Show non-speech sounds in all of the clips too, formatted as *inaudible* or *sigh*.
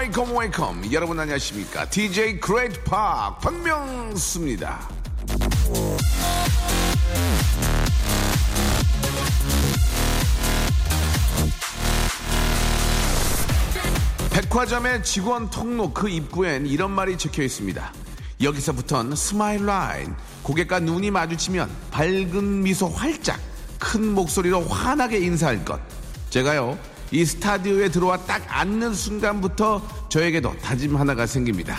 Welcome, welcome. 여러분 안녕하십니까? DJ Great Park 박명수입니다. 백화점의 직원 통로 그 입구엔 이런 말이 적혀 있습니다. 여기서부턴 smile line. 고객과 눈이 마주치면 밝은 미소 활짝, 큰 목소리로 환하게 인사할 것. 제가요, 이 스튜디오에 들어와 딱 앉는 순간부터 저에게도 다짐 하나가 생깁니다.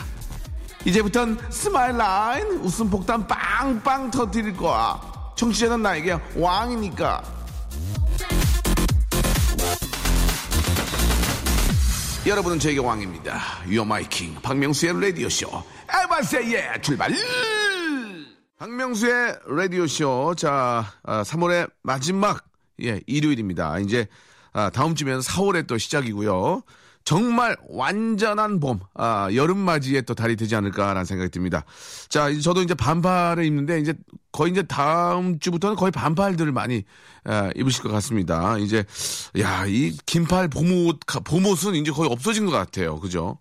이제부턴 smile line 웃음 폭탄 빵빵 터뜨릴 거야. 청취자는 나에게 왕이니까. 여러분은 저에게 왕입니다. My king. 박명수의 라디오 쇼. Everybody say yeah 출발! 박명수의 라디오 쇼. 자, 아, 3월의 마지막, 예, 일요일입니다. 이제, 아, 다음 주면 4월에 또 시작이고요. 정말 완전한 봄, 아, 여름맞이의 또 달이 되지 않을까라는 생각이 듭니다. 자, 이제 저도 이제 반팔을 입는데 이제 거의 이제 다음 주부터는 거의 반팔들을 많이 아, 입으실 것 같습니다. 이제 야, 이 긴팔 봄옷 가- 봄옷은 이제 거의 없어진 것 같아요. 그죠?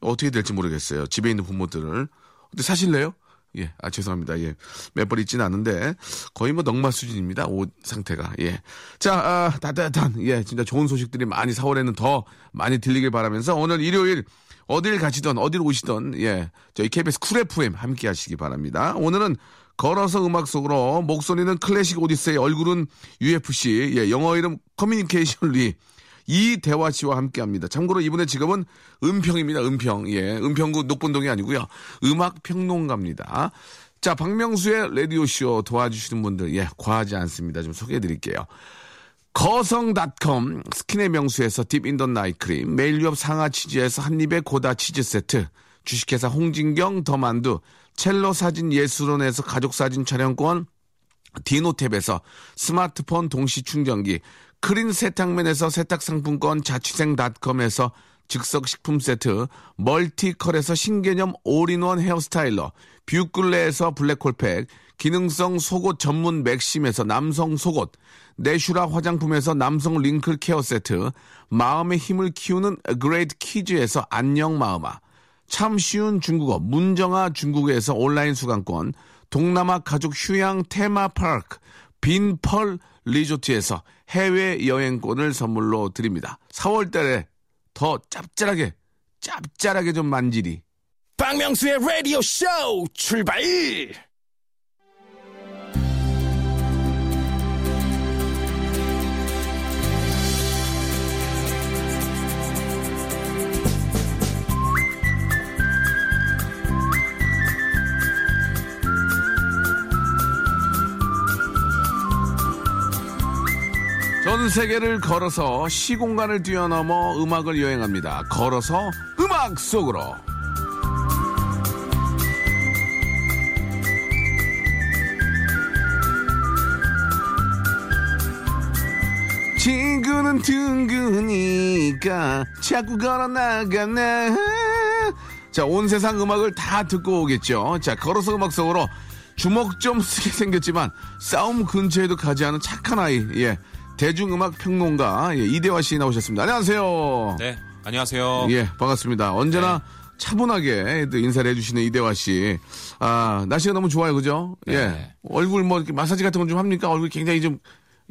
어떻게 될지 모르겠어요. 집에 있는 봄옷들을. 근데 사실래요? 예, 아, 죄송합니다. 예. 몇 벌 있지는 않은데, 거의 뭐 넝마 수준입니다. 옷 상태가. 예. 자, 아, 따뜻한, 예, 진짜 좋은 소식들이 많이 4월에는 더 많이 들리길 바라면서, 오늘 일요일, 어딜 가시던, 어딜 오시던, 예, 저희 KBS 쿨 FM 함께 하시기 바랍니다. 오늘은 걸어서 음악 속으로, 목소리는 클래식 오디세이, 얼굴은 UFC, 예, 영어 이름 Communication Lee, 이대화 씨와 함께 합니다. 참고로 이분의 직업은 음평입니다. 음평. 예. 은평구 녹번동이 아니고요. 음악 평론가입니다. 자, 박명수의 라디오쇼 도와주시는 분들, 예, 과하지 않습니다. 좀 소개해 드릴게요. 거성닷컴 스킨의 명수에서 딥인던 나이크림 매일유업 상하 치즈에서 한입의 고다 치즈 세트 주식회사 홍진경 더만두 첼로 사진 예술원에서 가족 사진 촬영권 디노탭에서 스마트폰 동시 충전기, 크린 세탁면에서 세탁 상품권 자취생닷컴에서 즉석 식품 세트, 멀티컬에서 신개념 올인원 헤어스타일러, 뷰클레에서 블랙홀팩, 기능성 속옷 전문 맥심에서 남성 속옷, 내슈라 화장품에서 남성 링클 케어 세트, 마음의 힘을 키우는 그레이트 키즈에서 안녕 마음아, 참 쉬운 중국어 문정아 중국어에서 온라인 수강권 동남아 가족 휴양 테마파크 빈펄 리조트에서 해외 여행권을 선물로 드립니다. 4월 달에 더 짭짤하게 짭짤하게 좀 만지리. 박명수의 라디오 쇼 출발! 전 세계를 걸어서 시공간을 뛰어넘어 음악을 여행합니다. 걸어서 음악 속으로. 친구는 둥그니까 자꾸 걸어 나가네. 자, 온 세상 음악을 다 듣고 오겠죠. 자, 걸어서 음악 속으로 주먹 좀 쓰게 생겼지만 싸움 근처에도 가지 않은 착한 아이. 예. 대중음악 평론가 예, 이대화 씨 나오셨습니다. 안녕하세요. 네, 안녕하세요. 예, 반갑습니다. 언제나 네. 차분하게 또 인사를 해주시는 이대화 씨. 아, 날씨가 너무 좋아요, 그죠? 네. 예. 얼굴 뭐 이렇게 마사지 같은 건 좀 합니까? 얼굴 굉장히 좀,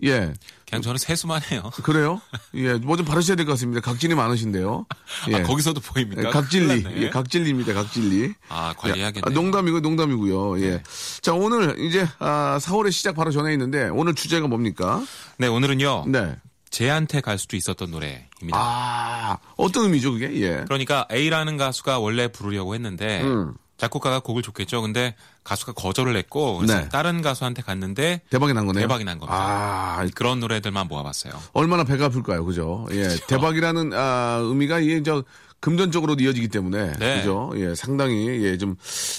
예. 그냥 저는 세수만 해요. *laughs* 그래요? 예, 뭐 좀 바르셔야 될 것 같습니다. 각질이 많으신데요. 예. 아, 거기서도 보입니까? 예, 각질리. 예, 각질리입니다, 각질리. 아, 관리해야겠네요. 아, 농담이고, 농담이고요. 예. 자, 오늘 이제, 아, 4월의 시작 바로 전에 있는데, 오늘 주제가 뭡니까? 네, 오늘은요. 네. 제한테 갈 수도 있었던 노래입니다. 아, 어떤 의미죠, 그게? 예. 그러니까 A라는 가수가 원래 부르려고 했는데 음. 작곡가가 곡을 좋겠죠. 근데 가수가 거절을 했고 그래서 네. 다른 가수한테 갔는데 대박이 난 거네요. 대박이 난 겁니다. 아, 그런 노래들만 모아봤어요. 얼마나 배가 아플까요, 그죠? 예, 대박이라는 아, 의미가 이게 저 금전적으로 이어지기 때문에 네. 그죠? 예, 상당히 예, 좀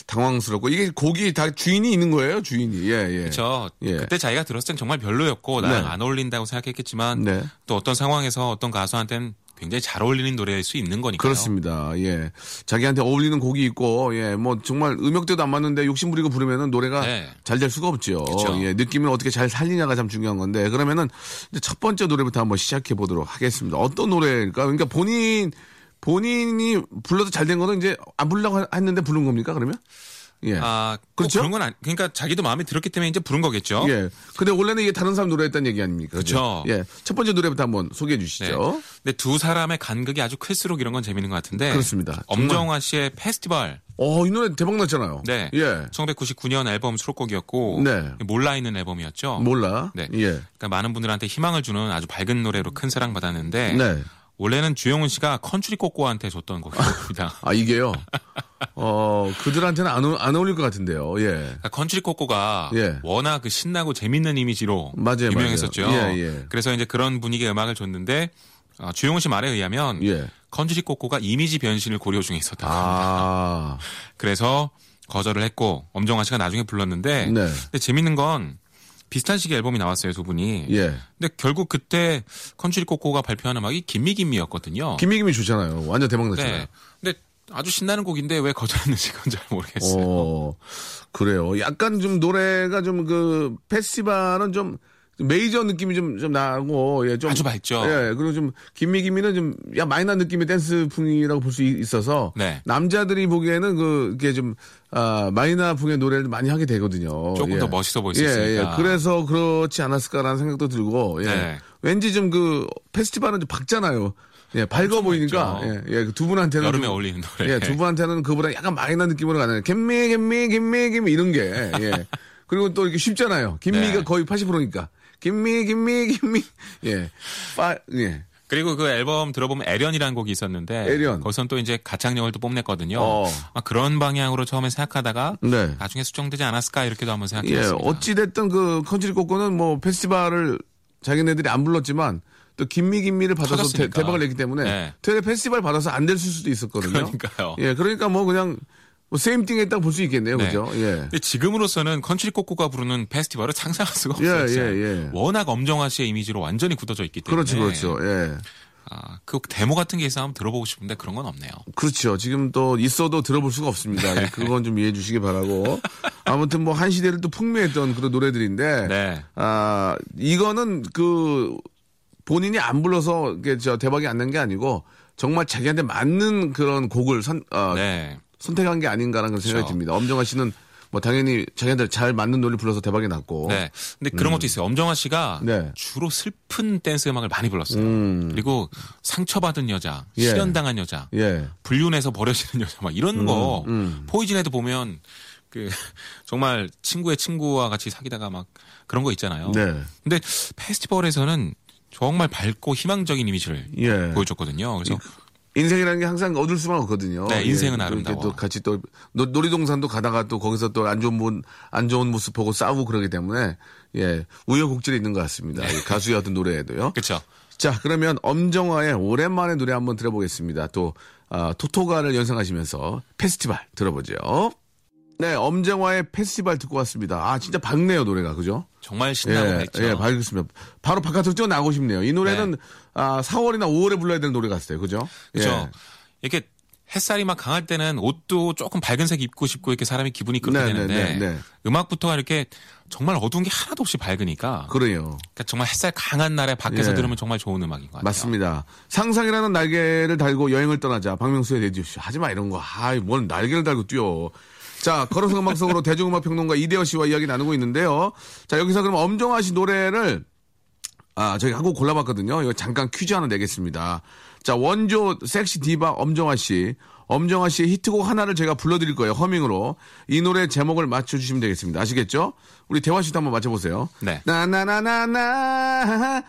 당황스럽고 이게 곡이 다 주인이 있는 거예요, 주인이. 예, 예. 그렇죠. 예. 그때 자기가 들었을 땐 정말 별로였고 나랑 네. 안 어울린다고 생각했겠지만 네. 또 어떤 상황에서 어떤 가수한테는 굉장히 잘 어울리는 노래일 수 있는 거니까요. 그렇습니다. 예. 자기한테 어울리는 곡이 있고, 예, 뭐 정말 음역대도 안 맞는데 욕심 부리고 부르면은 노래가 네. 잘될 수가 없죠. 그쵸. 예, 느낌을 어떻게 잘 살리냐가 참 중요한 건데, 그러면은 이제 첫 번째 노래부터 한번 시작해 보도록 하겠습니다. 어떤 노래일까? 그러니까 본인, 본인이 불러도 잘된 거는 이제 안 부르려고 했는데 부른 겁니까, 그러면? 예. 아, 꼭 그렇죠? 그런 건 아니, 그러니까 자기도 마음에 들었기 때문에 이제 부른 거겠죠. 예. 근데 원래는 이게 다른 사람 노래했다는 얘기 아닙니까? 그죠? 그쵸. 예. 첫 번째 노래부터 한번 소개해 네. 주시죠. 근데 두 사람의 간극이 아주 클수록 이런 건 재밌는 것 같은데. 그렇습니다. 엄정화 씨의 페스티벌. 어, 이 노래 대박 났잖아요. 네. 예. 1999년 앨범 수록곡이었고. 네. 몰라 있는 앨범이었죠. 몰라. 네. 예. 그러니까 많은 분들한테 희망을 주는 아주 밝은 노래로 큰 사랑 받았는데. 네. 원래는 주영훈 씨가 컨츄리 꼬꼬한테 줬던 곡입니다. *laughs* 아, 이게요? 어, 그들한테는 안, 어- 안 어울릴 것 같은데요. 예. 그러니까 컨츄리 꼬꼬가 예. 워낙 그 신나고 재밌는 이미지로 맞아요, 유명했었죠. 맞아요. 예, 예. 그래서 이제 그런 분위기의 음악을 줬는데 어, 주영훈 씨 말에 의하면 예. 컨츄리 꼬꼬가 이미지 변신을 고려 중에 있었다. 아, 그래서 거절을 했고 엄정화 씨가 나중에 불렀는데 네. 근데 재밌는 건 비슷한 시기에 앨범이 나왔어요 두 분이. 예. 근데 결국 그때 컨츄리 꼬꼬가 발표한 음악이 김미김미였거든요. 김미김이 좋잖아요. 완전 대박 났잖아요. 네. 근데 아주 신나는 곡인데 왜 거절했는지 그건 잘 모르겠어요. 어, 그래요. 약간 좀 노래가 좀 그 페스티벌은 좀 메이저 느낌이 좀, 좀 나고, 예, 좀. 아주 밝죠. 예, 그리고 좀, 김미김이는 좀, 야, 마이너 느낌의 댄스풍이라고 볼 수 있어서. 네. 남자들이 보기에는 그, 이게 좀, 아, 마이너 풍의 노래를 많이 하게 되거든요. 조금 예. 더 멋있어 수 예. 예. 그래서 그렇지 않았을까라는 생각도 들고, 예. 네. 왠지 좀 그, 페스티벌은 좀 밝잖아요. 예, 밝아 보이니까, 예. 예, 그두 분한테는. 여름에 좀- 어울리는 노래. 예, 두 분한테는 그보다 약간 마이너 느낌으로 가는 gimme, gimme, gimme, gimme 이런 게, 예. *laughs* 그리고 또 이렇게 쉽잖아요. gimme가 네. 거의 80%니까. gimme, gimme, gimme. *laughs* 예. 파, 예. 그리고 그 앨범 들어보면 애련이라는 곡이 있었는데 애련. 거기선 또 이제 가창력을 또 뽐냈거든요. 어. 아, 그런 방향으로 처음에 생각하다가 네. 나중에 수정되지 않았을까 이렇게도 한번 예, 생각해봤습니다. 어찌 됐든 그 컨트리 꼬꼬는 뭐 페스티벌을 자기네들이 안 불렀지만 또 gimme, gimme를 받아서 대박을 냈기 때문에 네. 되레 페스티벌 받아서 안 됐을 수도 있었거든요. 그러니까요. 예, 그러니까 뭐 그냥 뭐 same thing 했다고 볼수 있겠네요. 네. 그죠? 예. 근데 지금으로서는 컨트리 꼬꼬가 부르는 페스티벌을 상상할 수가 예, 없어요. 예, 예. 워낙 엄정화 씨의 이미지로 완전히 굳어져 있기 때문에. 그렇죠, 그렇죠. 예. 아, 그 데모 같은 게 있으면 한번 들어보고 싶은데 그런 건 없네요. 그렇죠. 지금 또 있어도 들어볼 수가 없습니다. 네. 예, 그건 좀 이해해 주시기 바라고. 아무튼 뭐 한 시대를 또 풍미했던 그런 노래들인데. 네. 아, 이거는 그 본인이 안 불러서 저 대박이 안 난 게 아니고 정말 자기한테 맞는 그런 곡을 선, 어, 네. 선택한 게 아닌가라는 그런 생각이 그렇죠. 듭니다. 엄정화 씨는 뭐 당연히 자기한테 잘 맞는 노래를 불러서 대박이 났고. 네. 근데 그런 것도 있어요. 엄정화 씨가 음. 네. 주로 슬픈 댄스 음악을 많이 불렀어요. 음. 그리고 상처받은 여자, 예. 실연당한 여자, 예. 불륜해서 버려지는 여자 막 이런 거 포이즌에도 보면 그 *laughs* 정말 친구의 친구와 같이 사귀다가 막 그런 거 있잖아요. 네. 근데 페스티벌에서는 정말 밝고 희망적인 이미지를 예. 보여줬거든요. 그래서 인생이라는 게 항상 얻을 수만 없거든요. 네, 인생은 또 이렇게 아름다워. 또 같이 또 노, 놀이동산도 가다가 또 거기서 또 안 좋은 분, 안 좋은 모습 보고 싸우고 그러기 때문에 예 우여곡절이 있는 것 같습니다. 이 가수의 어떤 노래에도요. *laughs* 그렇죠. 자 그러면 엄정화의 오랜만에 노래 한번 들어보겠습니다. 또 아, 토토가를 연상하시면서 페스티벌 들어보죠. 네, 엄정화의 페스티벌 듣고 왔습니다. 아 진짜 밝네요 노래가 그죠? 정말 신나고 예, 밝죠. 예, 밝습니다. 바로 바깥으로 뛰어 나고 싶네요. 이 노래는 아, 4월이나 5월에 불러야 되는 노래 같아요. 그죠? 그렇죠. 예. 이렇게 햇살이 막 강할 때는 옷도 조금 밝은 색 입고 싶고 이렇게 사람이 기분이 그렇게 네, 되는데 네, 네, 네. 음악부터가 이렇게 정말 어두운 게 하나도 없이 밝으니까 그래요. 그러니까 정말 햇살 강한 날에 밖에서 예. 들으면 정말 좋은 음악인 것 같아요. 맞습니다. 상상이라는 날개를 달고 여행을 떠나자. 박명수의 레디오쇼. 하지 마, 이런 거. 아이, 뭔 날개를 달고 뛰어. 자, 걸어서 음악 속으로 대중음악 평론가 이대호 씨와 이야기 나누고 있는데요. 자, 여기서 그럼 엄정화 씨 노래를 아, 저희 한곡 골라봤거든요. 이거 잠깐 퀴즈 하나 내겠습니다. 자, 원조 섹시 디바 엄정화 씨. 엄정화 씨의 히트곡 하나를 제가 불러드릴 거예요. 허밍으로. 이 노래 제목을 맞춰주시면 되겠습니다. 아시겠죠? 우리 대화 씨도 한번 맞춰보세요. 네. 나나나나나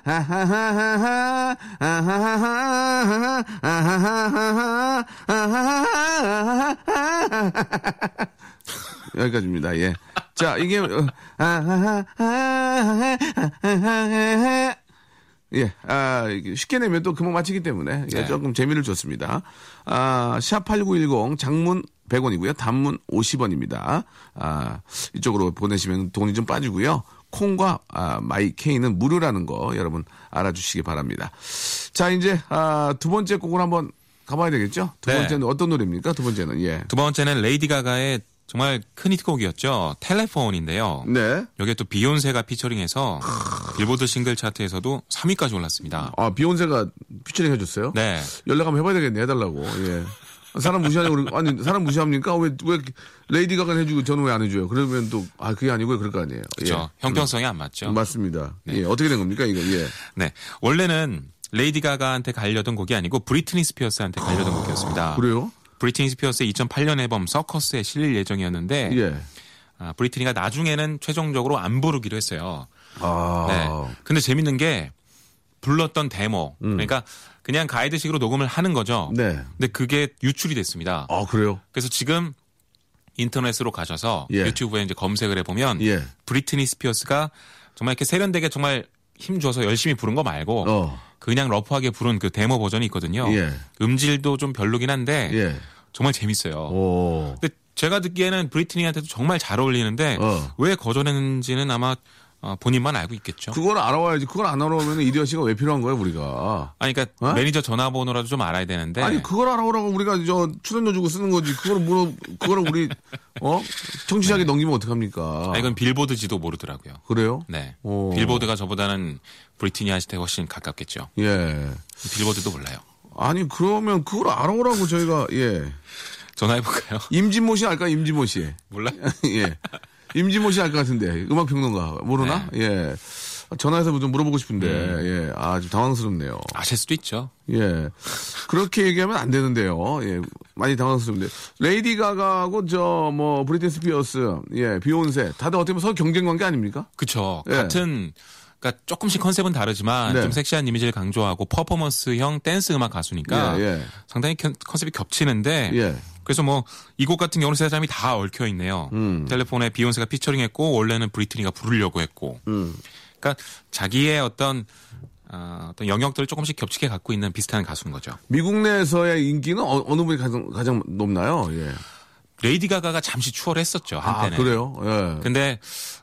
아하하하하 아하하하하 아하하하하 여기까지입니다. 예. 자, 이게 어, 아하하하하 예, 아, 쉽게 내면 또 금방 맞히기 때문에 예, 네. 조금 재미를 줬습니다. 아, 샵8910 장문 100원이고요. 단문 50원입니다. 아, 이쪽으로 보내시면 돈이 좀 빠지고요. 콩과 아, 마이케이는 무료라는 거 여러분 알아주시기 바랍니다. 자, 이제 아, 두 번째 곡을 한번 가봐야 되겠죠? 두 네. 번째는 어떤 노래입니까? 두 번째는 예. 두 번째는 레이디 가가의 정말 큰 히트곡이었죠. Telephone인데요. 네. 여기에 또 비욘세가 피처링해서 빌보드 싱글 차트에서도 3위까지 올랐습니다. 아, 비욘세가 피처링 해줬어요? 네. 연락 한번 해봐야 되겠네, 해달라고. 예. 사람 무시하냐고, 아니, 사람 무시합니까? 왜, 왜, 레이디 가가 해주고 저는 왜 안 해줘요? 그러면 또, 아, 그게 아니고요. 그럴 거 아니에요. 그렇죠. 형평성이 안 맞죠. 예. 맞습니다. 예. 어떻게 된 겁니까, 이거? 예. 네. 원래는 레이디 가가한테 가려던 곡이 아니고 브리트니 스피어스한테 가려던 곡이었습니다. 그래요? 브리트니 스피어스의 2008년 앨범 Circus에 실릴 예정이었는데 예. 아, 브리트니가 나중에는 최종적으로 안 부르기로 했어요. 아. 네. 근데 재밌는 게 불렀던 데모. 그러니까 그냥 가이드식으로 녹음을 하는 거죠. 음. 네. 근데 그게 유출이 됐습니다. 아, 그래요? 그래서 지금 인터넷으로 가셔서 예. 유튜브에 이제 검색을 해보면 예. 브리트니 스피어스가 정말 이렇게 세련되게 정말 힘 줘서 열심히 부른 거 말고 어. 그냥 러프하게 부른 그 데모 버전이 있거든요. 예. 음질도 좀 별로긴 한데 예. 정말 재밌어요. 오. 근데 제가 듣기에는 브리트니한테도 정말 잘 어울리는데 어. 왜 거절했는지는 아마 어, 본인만 알고 있겠죠. 그걸 알아와야지. 그걸 안 알아오면 이대화 씨가 왜 필요한 거예요, 우리가? 아니, 그러니까 어? 매니저 전화번호라도 좀 알아야 되는데. 아니, 그걸 알아오라고 우리가 저 출연료 주고 쓰는 거지. 그걸 물어, 그거를 우리, 어? 청취자에게 넘기면 어떡합니까? 아, 이건 빌보드 지도 모르더라고요. 그래요? 네. 오. 빌보드가 저보다는 브리트니 씨한테 훨씬 가깝겠죠. 예. 빌보드도 몰라요. 아니, 그러면 그걸 알아오라고 저희가, 예. 전화해볼까요? 임진모 씨 알까, 임진모 씨? 몰라? *laughs* 예. 임진모 씨 알 것 같은데. 음악 평론가. 모르나? 네. 예. 전화해서 좀 물어보고 싶은데, 예. 아, 좀 당황스럽네요. 아실 수도 있죠. 예. 그렇게 얘기하면 안 되는데요. 예. 많이 당황스러웠는데. 레이디 가가하고 저, 뭐, 브리트니 스피어스, 예, 비욘세. 다들 어떻게 보면 서로 경쟁 관계 아닙니까? 그쵸. 예. 같은, 그러니까 조금씩 컨셉은 다르지만 네. 좀 섹시한 이미지를 강조하고 퍼포먼스형 댄스 음악 가수니까 예, 예. 상당히 컨- 컨셉이 겹치는데 예. 그래서 뭐 이 곡 같은 경우는 세 사람이 다 얽혀 있네요. 음. Telephone에 비욘세가 피처링했고 원래는 브리트니가 부르려고 했고. 음. 그러니까 자기의 어떤 아, 어떤 영역들을 조금씩 겹치게 갖고 있는 비슷한 가수인 거죠. 미국 내에서의 인기는 어느 분이 가장, 가장 높나요? 예. 레이디 가가가 잠시 추월했었죠 아, 한때는. 그래요? 예. 근데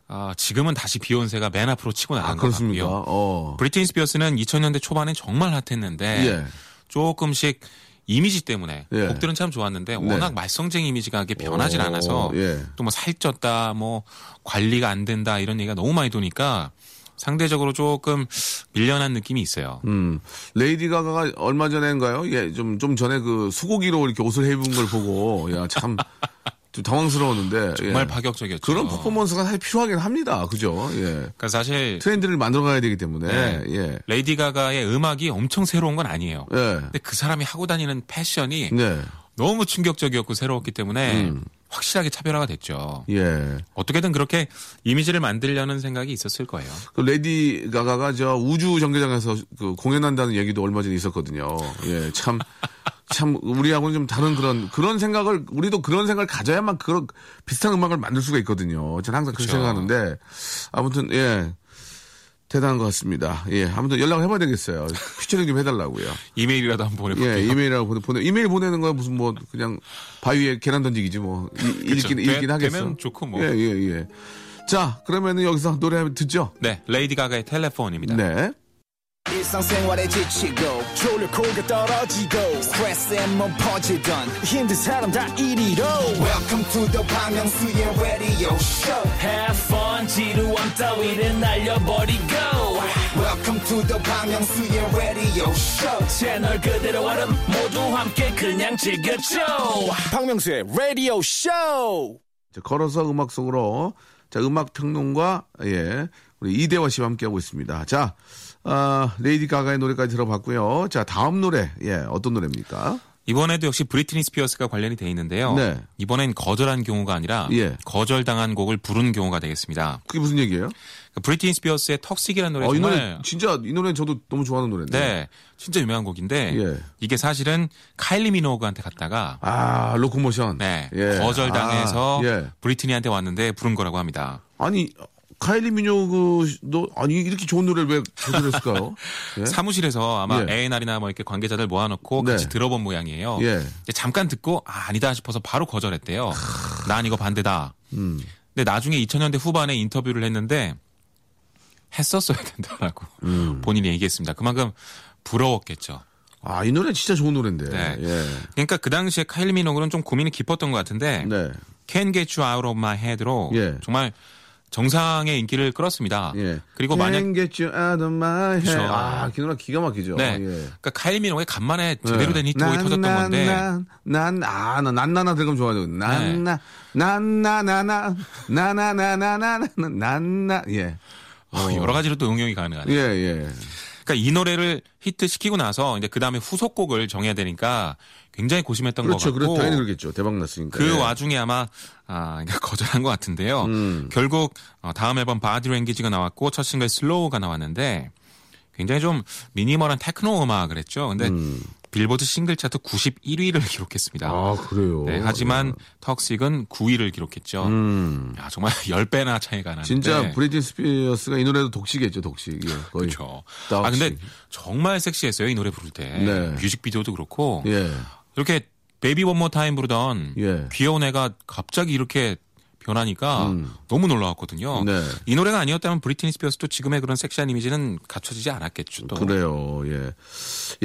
아, 지금은 다시 비욘세가 맨 앞으로 치고 나간 아, 것 그렇습니까? 같고요. 어. 브리트니 스피어스는 2000년대 초반에 정말 핫했는데 예. 조금씩 이미지 때문에 예. 곡들은 참 좋았는데 네. 워낙 말썽쟁이 이미지가 이게 변하진 오, 않아서 예. 또 뭐 살쪘다 뭐 관리가 안 된다 이런 얘기가 너무 많이 도니까 상대적으로 조금 밀려난 느낌이 있어요. 음. 레이디 가가가 얼마 전에인가요? 예, 좀, 좀 전에 그 소고기로 이렇게 옷을 입은 걸 보고, 야, 참, *laughs* 좀 당황스러웠는데. 정말 예. 파격적이었죠. 그런 퍼포먼스가 사실 필요하긴 합니다. 그죠? 예. 그러니까 사실 트렌드를 만들어 가야 되기 때문에. 네. 예. 레이디 가가의 음악이 엄청 새로운 건 아니에요. 예. 근데 그 사람이 하고 다니는 패션이 네. 너무 충격적이었고 새로웠기 때문에 음. 확실하게 차별화가 됐죠. 예. 어떻게든 그렇게 이미지를 만들려는 생각이 있었을 거예요. 그 레디 가가가 저 우주 정거장에서 그 공연한다는 얘기도 얼마 전에 있었거든요. 예, 참, *laughs* 참, 우리하고는 좀 다른 그런, 그런 생각을, 우리도 그런 생각을 가져야만 그런 비슷한 음악을 만들 수가 있거든요. 저는 항상 그렇게 그쵸. 생각하는데, 아무튼, 예, 대단한 것 같습니다. 예, 아무튼 연락을 해봐야 되겠어요. 피처링 좀 해달라고요. 이메일이라도 한번 보내볼게요. 예, 이메일하고 보내, 보내, 이메일 보내는 거야 무슨 뭐, 그냥 바위에 계란 던지기지 뭐. 이- 읽긴, 돼- 읽긴 하겠어. 되면 좋고 뭐. 예, 예, 예. 자, 그러면은 여기서 노래 듣죠? 네, 레이디 가가의 텔레폰입니다. 네. 일상생활에 지치고, 졸려 코가 떨어지고, 스트레스에 몸 퍼지던, 힘든 사람 다 이리로. welcome to the Bang Myung-soo's radio show. Have fun 지루함 따위를 날려버리고. Welcome to the Park Myung-soo's radio show. 채널 그대로 얼음 모두 함께 그냥 즐겨줘. 박명수의 radio show. 자, 걸어서 음악 속으로. 자 음악 평론가 예 우리 이대화 씨와 함께하고 있습니다. 자 아, 레이디 가가의 노래까지 들어봤고요. 자 다음 노래 예 어떤 노래입니까? 이번에도 역시 브리트니 스피어스가 관련이 돼 있는데요. 네. 이번엔 거절한 경우가 아니라 예. 거절당한 곡을 부른 경우가 되겠습니다. 그게 무슨 얘기예요? 그 브리트니 스피어스의 Toxic이라는 노래 어, 이 정말 노래 진짜 이 노래 저도 너무 좋아하는 노래인데. 네, 진짜 유명한 곡인데 예. 이게 사실은 카일리 미노그한테 갔다가 아 Locomotion. 네, 예. 거절당해서 아, 예. 브리트니한테 왔는데 부른 거라고 합니다. 아니 카일리 미노그도 아니 이렇게 좋은 노래를 왜 거절했을까요? *laughs* 예? 사무실에서 아마 예. A&R이나 뭐 이렇게 관계자들 모아놓고 네. 같이 들어본 모양이에요. 예. 잠깐 듣고 아, 아니다 싶어서 바로 거절했대요. 난 이거 반대다. 음. 근데 나중에 2000년대 후반에 인터뷰를 했는데 했었어야 된다라고 음. 본인이 얘기했습니다. 그만큼 부러웠겠죠. 아, 이 노래 진짜 좋은 노래인데. 네. 예. 그러니까 그 당시에 카일리 미노그는 좀 고민이 깊었던 것 같은데 네. Can't Get You Out of My Head로 예. 정말 정상의 인기를 끌었습니다. 예. 그리고 만약 Can't get you out of my head. 그쵸. 아, 그 노래 기가 막히죠. 네, 예. 그러니까 카일리 미노의 간만에 제대로 된 히트곡이 난, 터졌던 난, 건데 난, 난, 아, 나, 난나나 들으면 좋아하죠. 난나, 난나나나, 나 나나나나나, 난나, 예. 어, 여러 가지로 또 응용이 가능하네요. 예, 예. 그러니까 이 노래를 히트 시키고 나서 이제 그 다음에 후속곡을 정해야 되니까 굉장히 고심했던 그렇죠. 것 같고 당연히 그렇겠죠. 대박 났으니까. 그 예. 와중에 아마 아 그러니까 *laughs* 거절한 것 같은데요. 음. 결국 어, 다음 앨범 Body Language가 나왔고 첫 싱글 Slow가 나왔는데 굉장히 좀 미니멀한 테크노 음악을 했죠. 근데 빌보드 싱글 차트 91위를 *laughs* 기록했습니다. 음. 아, 그래요. 네, 하지만 Toxic은 9위를 기록했죠. 음. 야, 정말 *laughs* 10배나 차이가 나는데. 진짜 브리트니 스피어스가 이 노래도 독식했죠, 독식. 예. 그렇죠. 아 근데 정말 섹시했어요 이 노래 부를 때. 네. 뮤직비디오도 그렇고 예. 이렇게 Baby One More Time 부르던 예. 귀여운 애가 갑자기 이렇게 변하니까 너무 놀라웠거든요. 음. 네. 이 노래가 아니었다면 브리트니 스피어스도 지금의 그런 섹시한 이미지는 갖춰지지 않았겠죠. 또. 그래요, 예.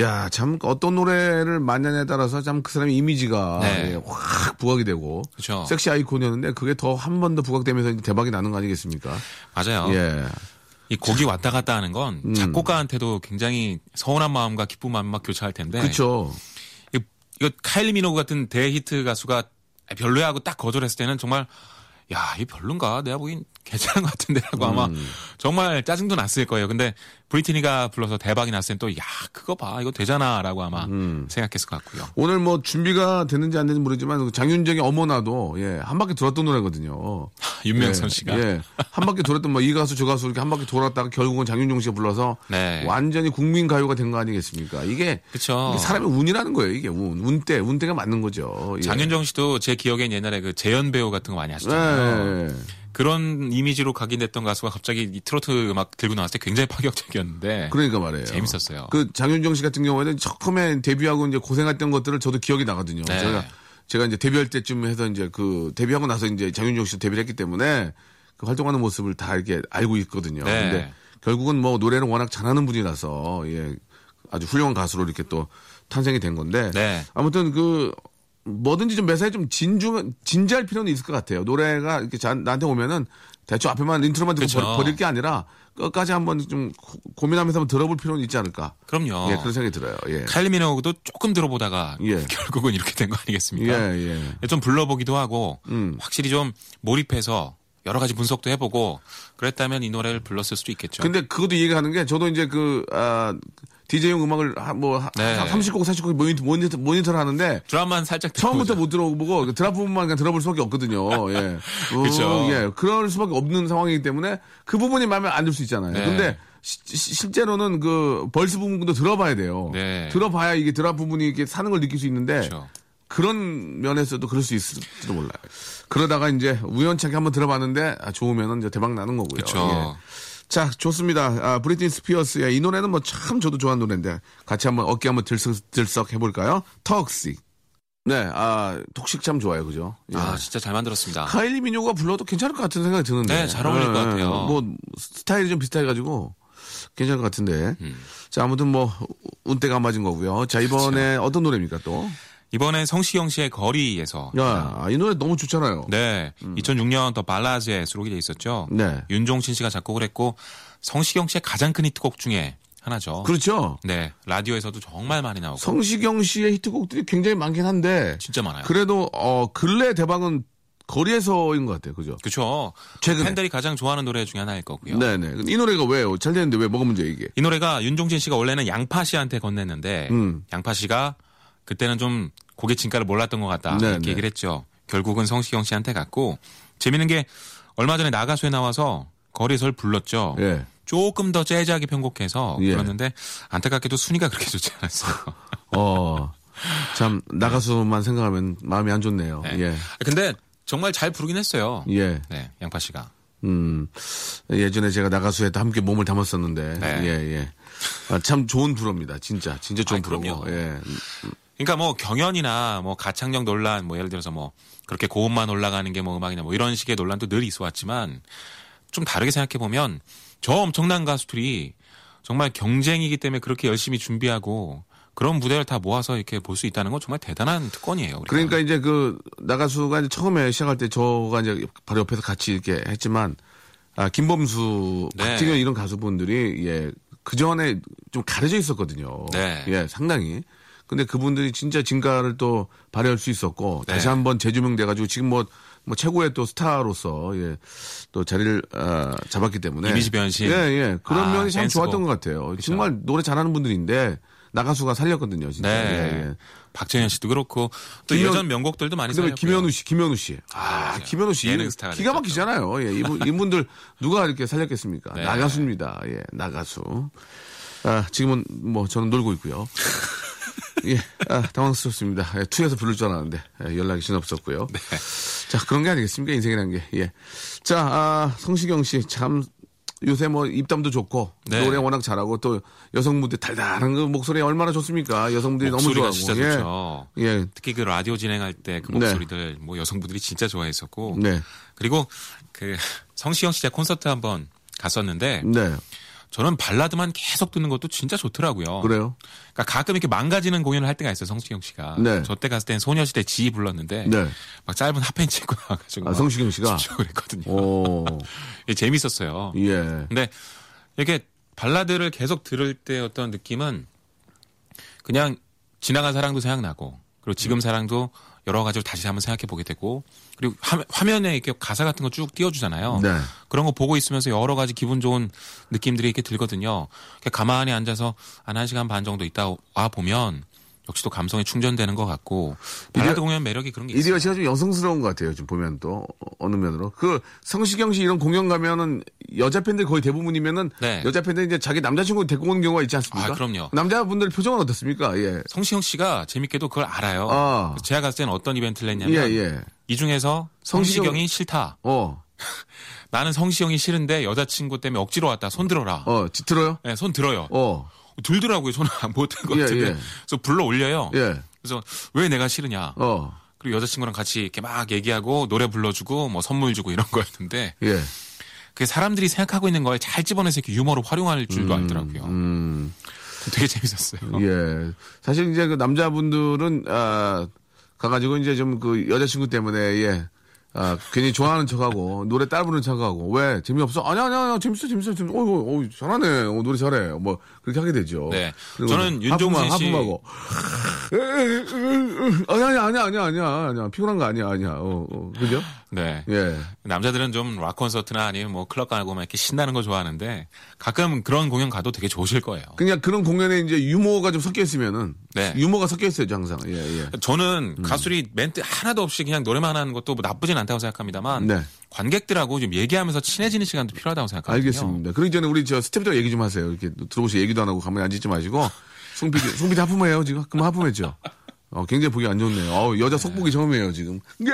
야, 참, 어떤 노래를 만냐냐에 따라서 참 그 사람의 이미지가 네. 예, 확 부각이 되고. 그렇죠. 섹시 아이콘이었는데 그게 더 한 번 더 부각되면서 대박이 나는 거 아니겠습니까? 맞아요. 예. 이 곡이 왔다 갔다 하는 건 음. 작곡가한테도 굉장히 서운한 마음과 기쁜 마음 막 교차할 텐데. 그쵸. 이거, 이거 카일리 미노그 같은 대히트 가수가 별로야 하고 딱 거절했을 때는 정말 야, 이 별론가? 내가 보기엔 괜찮은 것 같은데라고 아마 음. 정말 짜증도 났을 거예요. 근데 브리트니가 불러서 대박이 났을 땐 또 야, 그거 봐. 이거 되잖아라고 아마 음. 생각했을 것 같고요. 오늘 뭐 준비가 됐는지 안 됐는지 모르지만 그 장윤정의 어머나도 예, 한 바퀴 돌았던 노래거든요. *laughs* 윤명선 예, 씨가 예. 한 바퀴 돌았던 뭐 이 가수 저 가수 이렇게 한 바퀴 돌았다가 결국은 장윤정 씨가 불러서 네. 완전히 국민 가요가 된 거 아니겠습니까? 이게. 이게 사람의 운이라는 거예요. 이게 운, 운때, 운때가 맞는 거죠. 예. 장윤정 씨도 제 기억엔 옛날에 그 재연 배우 같은 거 많이 하시잖아요. 예. 그런 이미지로 각인됐던 가수가 갑자기 이 트로트 음악 들고 나왔을 때 굉장히 파격적이었는데 그러니까 말이에요. 재밌었어요. 그 장윤정 씨 같은 경우에는 처음에 데뷔하고 이제 고생했던 것들을 저도 기억이 나거든요. 네. 제가 제가 이제 데뷔할 때쯤 해서 이제 그 데뷔하고 나서 이제 장윤정 씨 데뷔를 했기 때문에 그 활동하는 모습을 다 이렇게 알고 있거든요. 네. 근데 결국은 뭐 노래를 워낙 잘하는 분이라서 예 아주 훌륭한 가수로 이렇게 또 탄생이 된 건데 네. 아무튼 그 뭐든지 좀 매사에 좀 진중 진지할 필요는 있을 것 같아요. 노래가 이렇게 자- 나한테 오면은 대충 앞에만 intro만 듣고. 버- 버릴 게 아니라 끝까지 한번 좀 고- 고민하면서 한번 들어볼 필요는 있지 않을까. 그럼요. 예, 그런 생각이 들어요. 예. 카일리 미노그도 조금 들어보다가 예. 결국은 이렇게 된 거 예, 아니겠습니까? 예. 좀 불러보기도 하고 음. 확실히 좀 몰입해서 여러 가지 분석도 해보고 그랬다면 이 노래를 불렀을 수도 있겠죠. 근데 그것도 이해가 가는 게 저도 이제 그, 아, DJ용 음악을 하- 뭐, 하- 네. 30곡, 40곡 모니터, 모니터, 모니터를 하는데 drop만 살짝 처음부터. 못 들어보고 그 drop 부분만 그냥 들어볼 수밖에 없거든요. 예. *laughs* 어, 그쵸. 예. 그럴 수밖에 없는 상황이기 때문에 그 부분이 마음에 안 들 수 있잖아요. 네. 근데 시- 시- 실제로는 그 verse 부분도 들어봐야 돼요. 네. 들어봐야 이게 drop 부분이 이렇게 사는 걸 느낄 수 있는데 그렇죠. 그런 면에서도 그럴 수 있을지도 몰라요. 그러다가 이제 우연찮게 한번 들어봤는데 아, 좋으면 이제 대박 나는 거고요. 그렇죠. 예. 자, 좋습니다. 아, 브리트니 스피어스의 이 노래는 뭐 참 저도 좋아하는 노래인데 같이 한번 어깨 한번 들썩, 들썩 해볼까요? 턱식. 네, 아, 톡식 참 좋아요. 그죠? 예. 아 진짜 잘 만들었습니다. 카일리 미뇨가 불러도 괜찮을 것 같은 생각이 드는데. 네, 잘 어울릴 것 같아요. 뭐, 스타일이 좀 비슷해가지고 괜찮을 것 같은데. 음. 자, 아무튼 뭐, 운때가 안 맞은 거고요. 자, 이번에 어떤 노래입니까 또? 이번엔 성시경 씨의 거리에서 야, 이 노래 너무 좋잖아요. 네 2006년 더 발라즈에 수록이 돼 있었죠. 네. 윤종신 씨가 작곡을 했고 성시경 씨의 가장 큰 히트곡 중에 하나죠. 그렇죠. 네 라디오에서도 정말 많이 나오고 성시경 씨의 히트곡들이 굉장히 많긴 한데. 진짜 많아요. 그래도, 어, 근래 대박은 거리에서인 것 같아요. 그죠? 그렇죠. 최근에. 팬들이 가장 좋아하는 노래 중에 하나일 거고요. 네네. 근데 이 노래가 왜요? 잘 되는데 왜 뭐가 문제야, 이게? 이 노래가 윤종신 씨가 원래는 양파 씨한테 건넸는데 음. 양파 씨가 그때는 좀 고개 진가를 몰랐던 것 같다 네, 이렇게 네. 얘기를 했죠. 결국은 성시경 씨한테 갔고 재밌는 게 얼마 전에 나가수에 나와서 거리에서를 불렀죠. 예. 조금 더 재즈하게 편곡해서 예. 불렀는데 안타깝게도 순위가 그렇게 좋지 않았어요. *laughs* 어, 참, 나가수만 생각하면 마음이 안 좋네요. 네. 예. 근데 정말 잘 부르긴 했어요. 예. 네, 양파 씨가. 음, 예전에 제가 나가수에도 함께 몸을 담았었는데, 네. 예, 예. 아, 참 좋은 프로입니다. 진짜. 진짜 좋은. 그럼요. 예. 그러니까 뭐 경연이나 뭐 가창력 논란 뭐 예를 들어서 뭐 그렇게 고음만 올라가는 게 뭐 음악이냐 뭐 이런 식의 논란도 늘 있어 왔지만 좀 다르게 생각해 보면 저 엄청난 가수들이 정말 경쟁이기 때문에 그렇게 열심히 준비하고 그런 무대를 다 모아서 이렇게 볼 수 있다는 건 정말 대단한 특권이에요. 우리가. 그러니까 이제 그 나가수가 이제 처음에 시작할 때 저가 이제 바로 옆에서 같이 이렇게 했지만 아 김범수, 네. 박진현 이런 가수분들이 예그 전에 좀 가려져 있었거든요. 네. 예 상당히. 근데 그분들이 진짜 진가를 또 발휘할 수 있었고 네. 다시 한번 재조명돼가지고 지금 뭐, 뭐 최고의 또 스타로서 예, 또 자리를 아, 잡았기 때문에 이미지 변신. 예, 예. 그런 아, 면이 참 댄스곡. 좋았던 것 같아요. 정말 노래 잘하는 분들인데 나가수가 살렸거든요. 진짜. 네. 예, 예. 박정현 씨도 그렇고 또 김현- 예전 명곡들도 많이 살렸고요. 김현우 씨, 김현우 씨. 아, 맞아요. 김현우 씨. 예능 스타가 기가 막히잖아요. 예, 이분, 이분들 누가 이렇게 살렸겠습니까? 네. 나가수입니다. 예, 나가수. 아, 지금은 뭐 저는 놀고 있고요. *laughs* 예, 아, 당황스럽습니다. 예, 투에서 부를 줄 알았는데 예, 연락이 전 없었고요. 네. 자, 그런 게 아니겠습니까? 인생이라는 게. 예. 자, 아, 성시경 씨 참 요새 뭐 입담도 좋고 네. 노래 워낙 잘하고 또 여성분들 달달한 그 목소리 얼마나 좋습니까? 여성분들이 너무 좋아하고. 진짜 예. 좋죠. 예. 특히 그 라디오 진행할 때그 네. 목소리들 뭐 여성분들이 진짜 좋아했었고 네. 그리고 그 성시경 씨제 콘서트 한번 갔었는데 네. 저는 발라드만 계속 듣는 것도 진짜 좋더라고요. 그래요? 그러니까 가끔 이렇게 망가지는 공연을 할 때가 있어요, 성시경 씨가. 네. 저때 갔을 땐 소녀시대 지 불렀는데 네. 막 짧은 핫팬츠 입고 나와가지고 아, 막 성시경 씨가? *laughs* 그랬거든요. 오. *laughs* 이게 재밌었어요. 예. 근데 이렇게 발라드를 계속 들을 때 어떤 느낌은 그냥 지나간 사랑도 생각나고 그리고 지금 음. 사랑도 여러 가지로 다시 한번 생각해 보게 되고 그리고 화- 화면에 이렇게 가사 같은 거 쭉 띄워주잖아요. 네. 그런 거 보고 있으면서 여러 가지 기분 좋은 느낌들이 이렇게 들거든요. 가만히 앉아서 한 1시간 반 정도 있다 와 보면 역시 또 감성이 충전되는 것 같고 발라드 공연 매력이 그런 게 있어요. 씨가 좀 여성스러운 것 같아요. 지금 보면 또 어, 어느 면으로 그 성시경 씨 이런 공연 가면은 여자 팬들 거의 대부분이면은 네. 여자 팬들 이제 자기 남자친구 데리고 오는 경우가 있지 않습니까? 아, 그럼요. 남자분들 표정은 어떻습니까? 예. 성시경 씨가 재밌게도 그걸 알아요. 아. 제가 갔을 때는 어떤 이벤트를 예, 했냐면 예. 이 중에서 성시경- 성시경이 싫다. 어, *laughs* 나는 성시경이 싫은데 여자친구 때문에 억지로 왔다. 손 들어라. 어, 지틀어요? 네, 손 들어요. 어, 들더라고요. 손을 못든것 예, 같은데. 예. 그래서 불러 올려요. 예, 그래서 왜 내가 싫으냐. 어, 그리고 여자친구랑 같이 이렇게 막 얘기하고 노래 불러주고 뭐 선물 주고 이런 *laughs* 거였는데 예. 그게 사람들이 생각하고 있는 걸 잘 집어내서 이렇게 유머로 활용할 줄도 알더라고요. 음, 되게 재밌었어요. 예. 사실 이제 그 남자분들은, 아, 가가지고 이제 좀 그 여자친구 때문에, 예. 아, 괜히 좋아하는 척하고, 노래 따라 부르는 척하고, 왜? 재미없어? 아니야, 아니야, 아니야, 재밌어, 재밌어, 재밌어. 어, 어, 어, 잘하네. 어, 노래 잘해. 뭐, 그렇게 하게 되죠. 네. 저는 하품하- 윤종신 씨- 하품하고. 아니야, 아니야, 아니야, 아니야, 아니야, 아니야. 피곤한 거 아니야, 아니야. 어, 어, 그죠? 네. 예. 남자들은 좀 락 콘서트나 아니면 뭐 클럽 가고 막 이렇게 신나는 거 좋아하는데 가끔 그런 공연 가도 되게 좋으실 거예요. 그냥 그런 공연에 이제 유머가 좀 섞여 있으면은. 네. 유머가 섞여 있어야죠, 항상. 예, 예. 저는 음. 가수들이 멘트 하나도 없이 그냥 노래만 하는 것도 뭐 나쁘진 않 다고 생각합니다만 네. 관객들하고 좀 얘기하면서 친해지는 시간도 필요하다고 생각하거든요. 알겠습니다. 그러기 전에 우리 저 스태프들 얘기 좀 하세요. 이렇게 들어오시 얘기도 안 하고 가만히 앉지 마시고. 송PD, *laughs* 송PD 하품해요, 지금? 그럼 하품했죠? 어, 굉장히 보기 안 좋네요. 어, 여자 속보기 처음이에요, 지금. 예!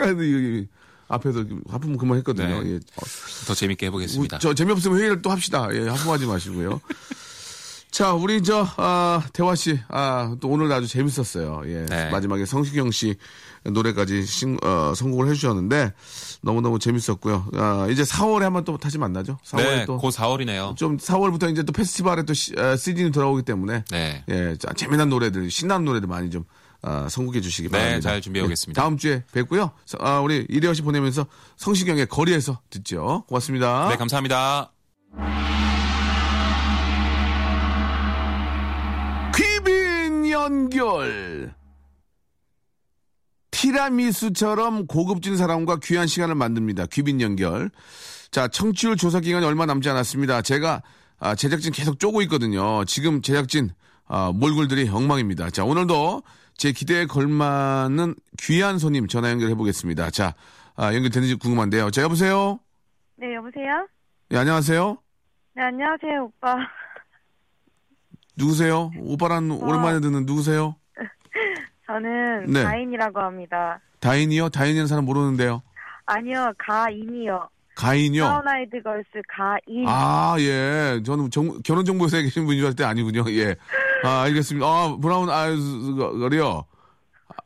하는데 앞에서 하품 그만 했거든요. 네. 예. 어, 더 재밌게 해보겠습니다. 저 재미없으면 회의를 또 합시다. 예, 하품하지 마시고요. *laughs* 자, 우리 저, 아, 대화 씨, 아, 또 오늘 아주 재밌었어요. 예. 네. 마지막에 성시경 씨 노래까지 신, 어, 선곡을 해주셨는데 너무너무 재밌었고요. 아, 이제 4월에 한번 또 다시 만나죠. 4월에 네, 또. 고 4월이네요. 좀 4월부터 이제 또 페스티벌에 또 시, 아, 시즌이 돌아오기 때문에 네. 예, 자, 재미난 노래들, 신나는 노래들 많이 좀 아, 선곡해 주시기 네, 바랍니다. 잘 준비해 오겠습니다. 예, 다음 주에 뵙고요. 서- 아, 우리 이대호 씨 보내면서 성시경의 거리에서 듣죠. 고맙습니다. 네, 감사합니다. 귀빈 연결. 티라미수처럼 고급진 사람과 귀한 시간을 만듭니다. 귀빈 연결. 자, 청취율 조사 기간이 얼마 남지 않았습니다. 제가 아, 제작진 계속 쪼고 있거든요. 지금 제작진 아, 몰골들이 엉망입니다. 자, 오늘도 제 기대에 걸맞는 귀한 손님 전화 연결해 보겠습니다. 자, 아, 연결되는지 궁금한데요. 자, 여보세요? 네, 여보세요? 예, 안녕하세요? 네, 안녕하세요, 오빠. 누구세요? 오빠란 오랜만에 듣는 누구세요? 저는 네. 가인이라고 합니다. 다인이요? 다인이라는 사람 모르는데요. 아니요, 가인이요. 가인이요? 브라운 아이드 걸스 가인. 아, 예. 저는 정- 결혼정보회사에 계신 분인 줄 알았더니 아니군요. 예. 아, 알겠습니다. 아, 브라운 아이즈 걸이요.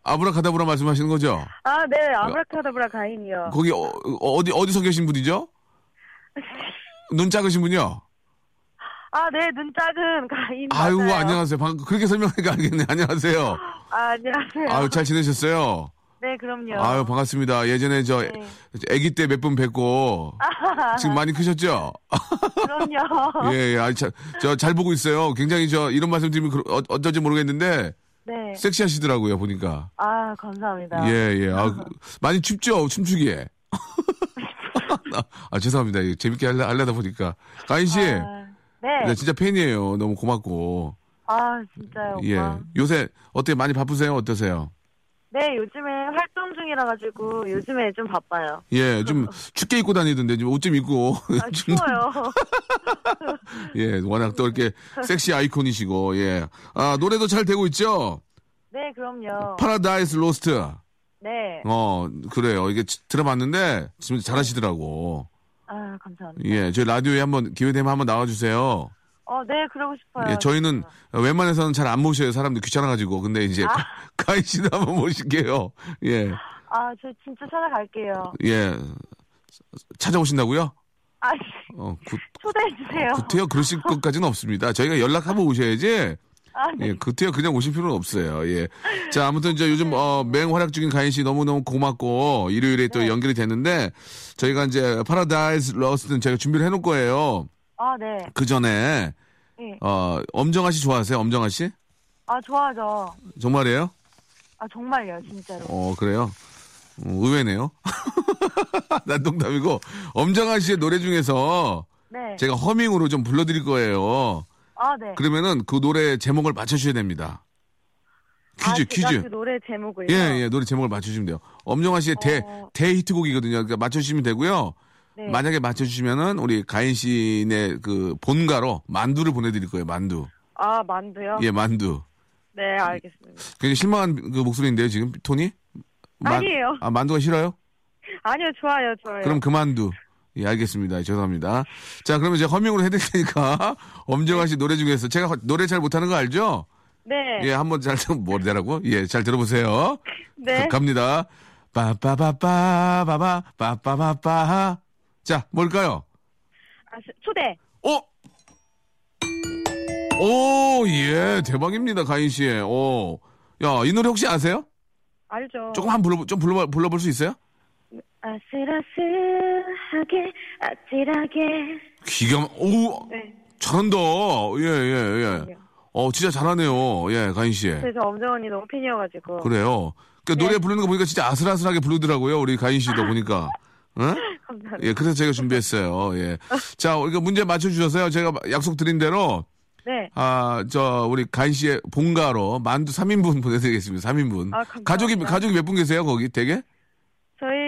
아브라카다브라 말씀하시는 거죠? 아, 네, 아브라카다브라 가인이요. 거기 어, 디 어디서 계신 분이죠? *laughs* 눈 작으신군요. 아, 네, 눈 작은 가인. 아유, 맞아요. 안녕하세요. 방금 그렇게 설명하니까 알겠네. *laughs* 안녕하세요. 아, 안녕하세요. 아유, 잘 지내셨어요? 네, 그럼요. 아유, 반갑습니다. 예전에 저, 네. 아기 때 몇 번 뵙고, *laughs* 지금 많이 크셨죠? 그럼요. *laughs* 예, 예. 아, 저, 저, 잘 보고 있어요. 굉장히 저, 이런 말씀 드리면 그- 어, 어떨지 모르겠는데, 네. 섹시하시더라고요, 보니까. 아, 감사합니다. 예, 예. 아, 그- 많이 춥죠? 춤추기에. 아, 죄송합니다. 예, 재밌게 하려, 하려다 보니까. 가인 씨, 아, 네. 네, 진짜 팬이에요. 너무 고맙고. 아, 진짜요, 오빠. 예. 요새 어떻게 많이 바쁘세요? 어떠세요? 네, 요즘에 활동 중이라 가지고 요즘에 좀 바빠요. 예, 좀 춥게 입고 다니던데 좀옷좀 입고. 아, *laughs* 추워요. *laughs* 예, 워낙 또 이렇게 섹시 아이콘이시고, 예. 아, 노래도 잘 되고 있죠? 네, 그럼요. Paradise Lost. 네. 어, 그래요. 이게 치- 들어봤는데, 지금 잘하시더라고. 아, 감사합니다. 예, 저희 라디오에 한번 기회 되면 한번 나와주세요. 어, 네, 그러고 싶어요. 예, 저희는 웬만해서는 잘 안 모셔요. 사람들 귀찮아가지고. 근데 이제 아. *laughs* 가인 씨도 한번 모실게요. 예, 아, 저 진짜 찾아갈게요. 예. 찾아오신다고요? 아, 어, 꼭, 초대해주세요. 굿해요. 그러실 것까지는 없습니다. 저희가 연락하면 오셔야지. 아, 네. 예, 그때요 그냥 오실 필요는 없어요. 예. 자, 아무튼 이제 요즘 어, 맹활약 중인 가인 씨 너무너무 고맙고 일요일에 또 연결이 됐는데 저희가 이제 Paradise Lost는 제가 준비를 해놓을 거예요. 아, 네. 그 전에 네. 어, 엄정화 씨 좋아하세요? 엄정화 씨? 아, 좋아하죠. 정말이에요? 아, 정말요, 진짜로. 어, 그래요? 어, 의외네요. *laughs* 난 농담이고 엄정화 씨의 노래 중에서 네. 제가 허밍으로 좀 불러드릴 거예요. 아, 네. 그러면은 그 노래 제목을 맞춰주셔야 됩니다. 퀴즈, 아, 퀴즈. 그 노래 제목을요? 예, 예, 노래 제목을 맞추시면 돼요. 엄정화 씨의 대, 어. 대히트곡이거든요. 그러니까 맞춰주시면 되고요. 네. 만약에 맞춰주시면은 우리 가인 씨네 그 본가로 만두를 보내드릴 거예요, 만두. 아, 만두요? 예, 만두. 네, 알겠습니다. 굉장히 실망한 그 목소리인데요, 지금 톤이? 만- 아니에요. 아, 만두가 싫어요? 아니요, 좋아요, 좋아요. 그럼 그 만두. 예, 알겠습니다. 죄송합니다. 자, 그러면 이제 허밍으로 해드릴 테니까 *laughs* 엄정화 씨 노래 중에서 제가 허- 노래 잘 못하는 거 알죠? 네. 예, 한번 잘, 뭐라고? 예, 잘 들어보세요. 네. 가- 갑니다. 빠빠빠빠바바 빠빠빠빠. 자, 뭘까요? 아, 시- 초대. 어? 오, 예, 대박입니다, 가인 씨. 오. 야, 이 노래 혹시 아세요? 알죠? 조금 한 불러, 좀 불러, 불러볼 수 있어요? 아슬아슬하게, 아찔하게. 기가, 막- 오, 네. 잘한다. 예, 예, 예. 어, 진짜 잘하네요. 예, 가인 씨. 그래서 엄정 언니 너무 팬이어가지고. 그래요. 그 네. 노래 부르는 거 보니까 진짜 아슬아슬하게 부르더라고요. 우리 가인 씨도 *laughs* 보니까. 응? 감사합니다. 예, 그래서 제가 준비했어요. 예. *laughs* 자, 이거 문제 맞춰주셔서요. 제가 약속 드린 대로, 네. 아, 저, 우리 가인 씨의 본가로 만두 3인분 *laughs* 보내드리겠습니다. 3인분. 아. 가족이, 가족이 몇 분 계세요? 거기 되게?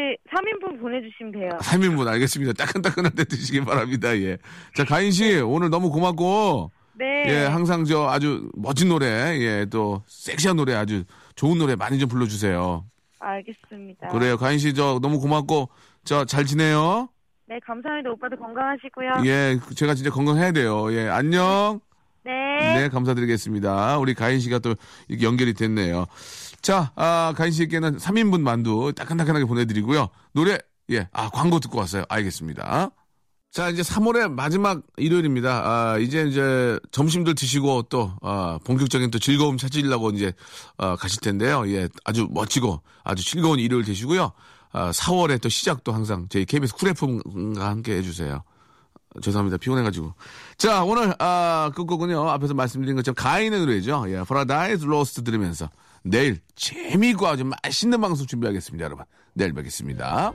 저희 3인분 보내주시면 돼요. 3인분 알겠습니다. 따끈따끈할 때 드시기 바랍니다. 예. 자, 가인 씨, 오늘 너무 고맙고, 네. 예, 항상 저 아주 멋진 노래, 예, 또 섹시한 노래 아주 좋은 노래 많이 좀 불러주세요. 알겠습니다. 그래요. 가인 씨, 저 너무 고맙고, 저 잘 지내요? 네, 감사합니다. 오빠도 건강하시고요. 예, 제가 진짜 건강해야 돼요. 예, 안녕. 네. 네, 감사드리겠습니다. 우리 가인 씨가 또 연결이 됐네요. 자, 아, 가인 씨께는 3인분 만두 따끈따끈하게 보내드리고요. 노래, 예, 아, 광고 듣고 왔어요. 알겠습니다. 자, 이제 3월의 마지막 일요일입니다. 아, 이제 이제 점심들 드시고 또, 아, 본격적인 또 즐거움 찾으려고 이제, 아, 가실 텐데요. 예, 아주 멋지고 아주 즐거운 일요일 되시고요. 아, 4월의 또 시작도 항상 저희 KBS 쿨 FM과 함께 해주세요. 죄송합니다. 피곤해가지고. 자, 오늘, 아, 끝곡은요. 앞에서 말씀드린 것처럼 가인의 노래죠. 예, Paradise Lost 들으면서 내일 재미있고 아주 맛있는 방송 준비하겠습니다. 여러분. 내일 뵙겠습니다.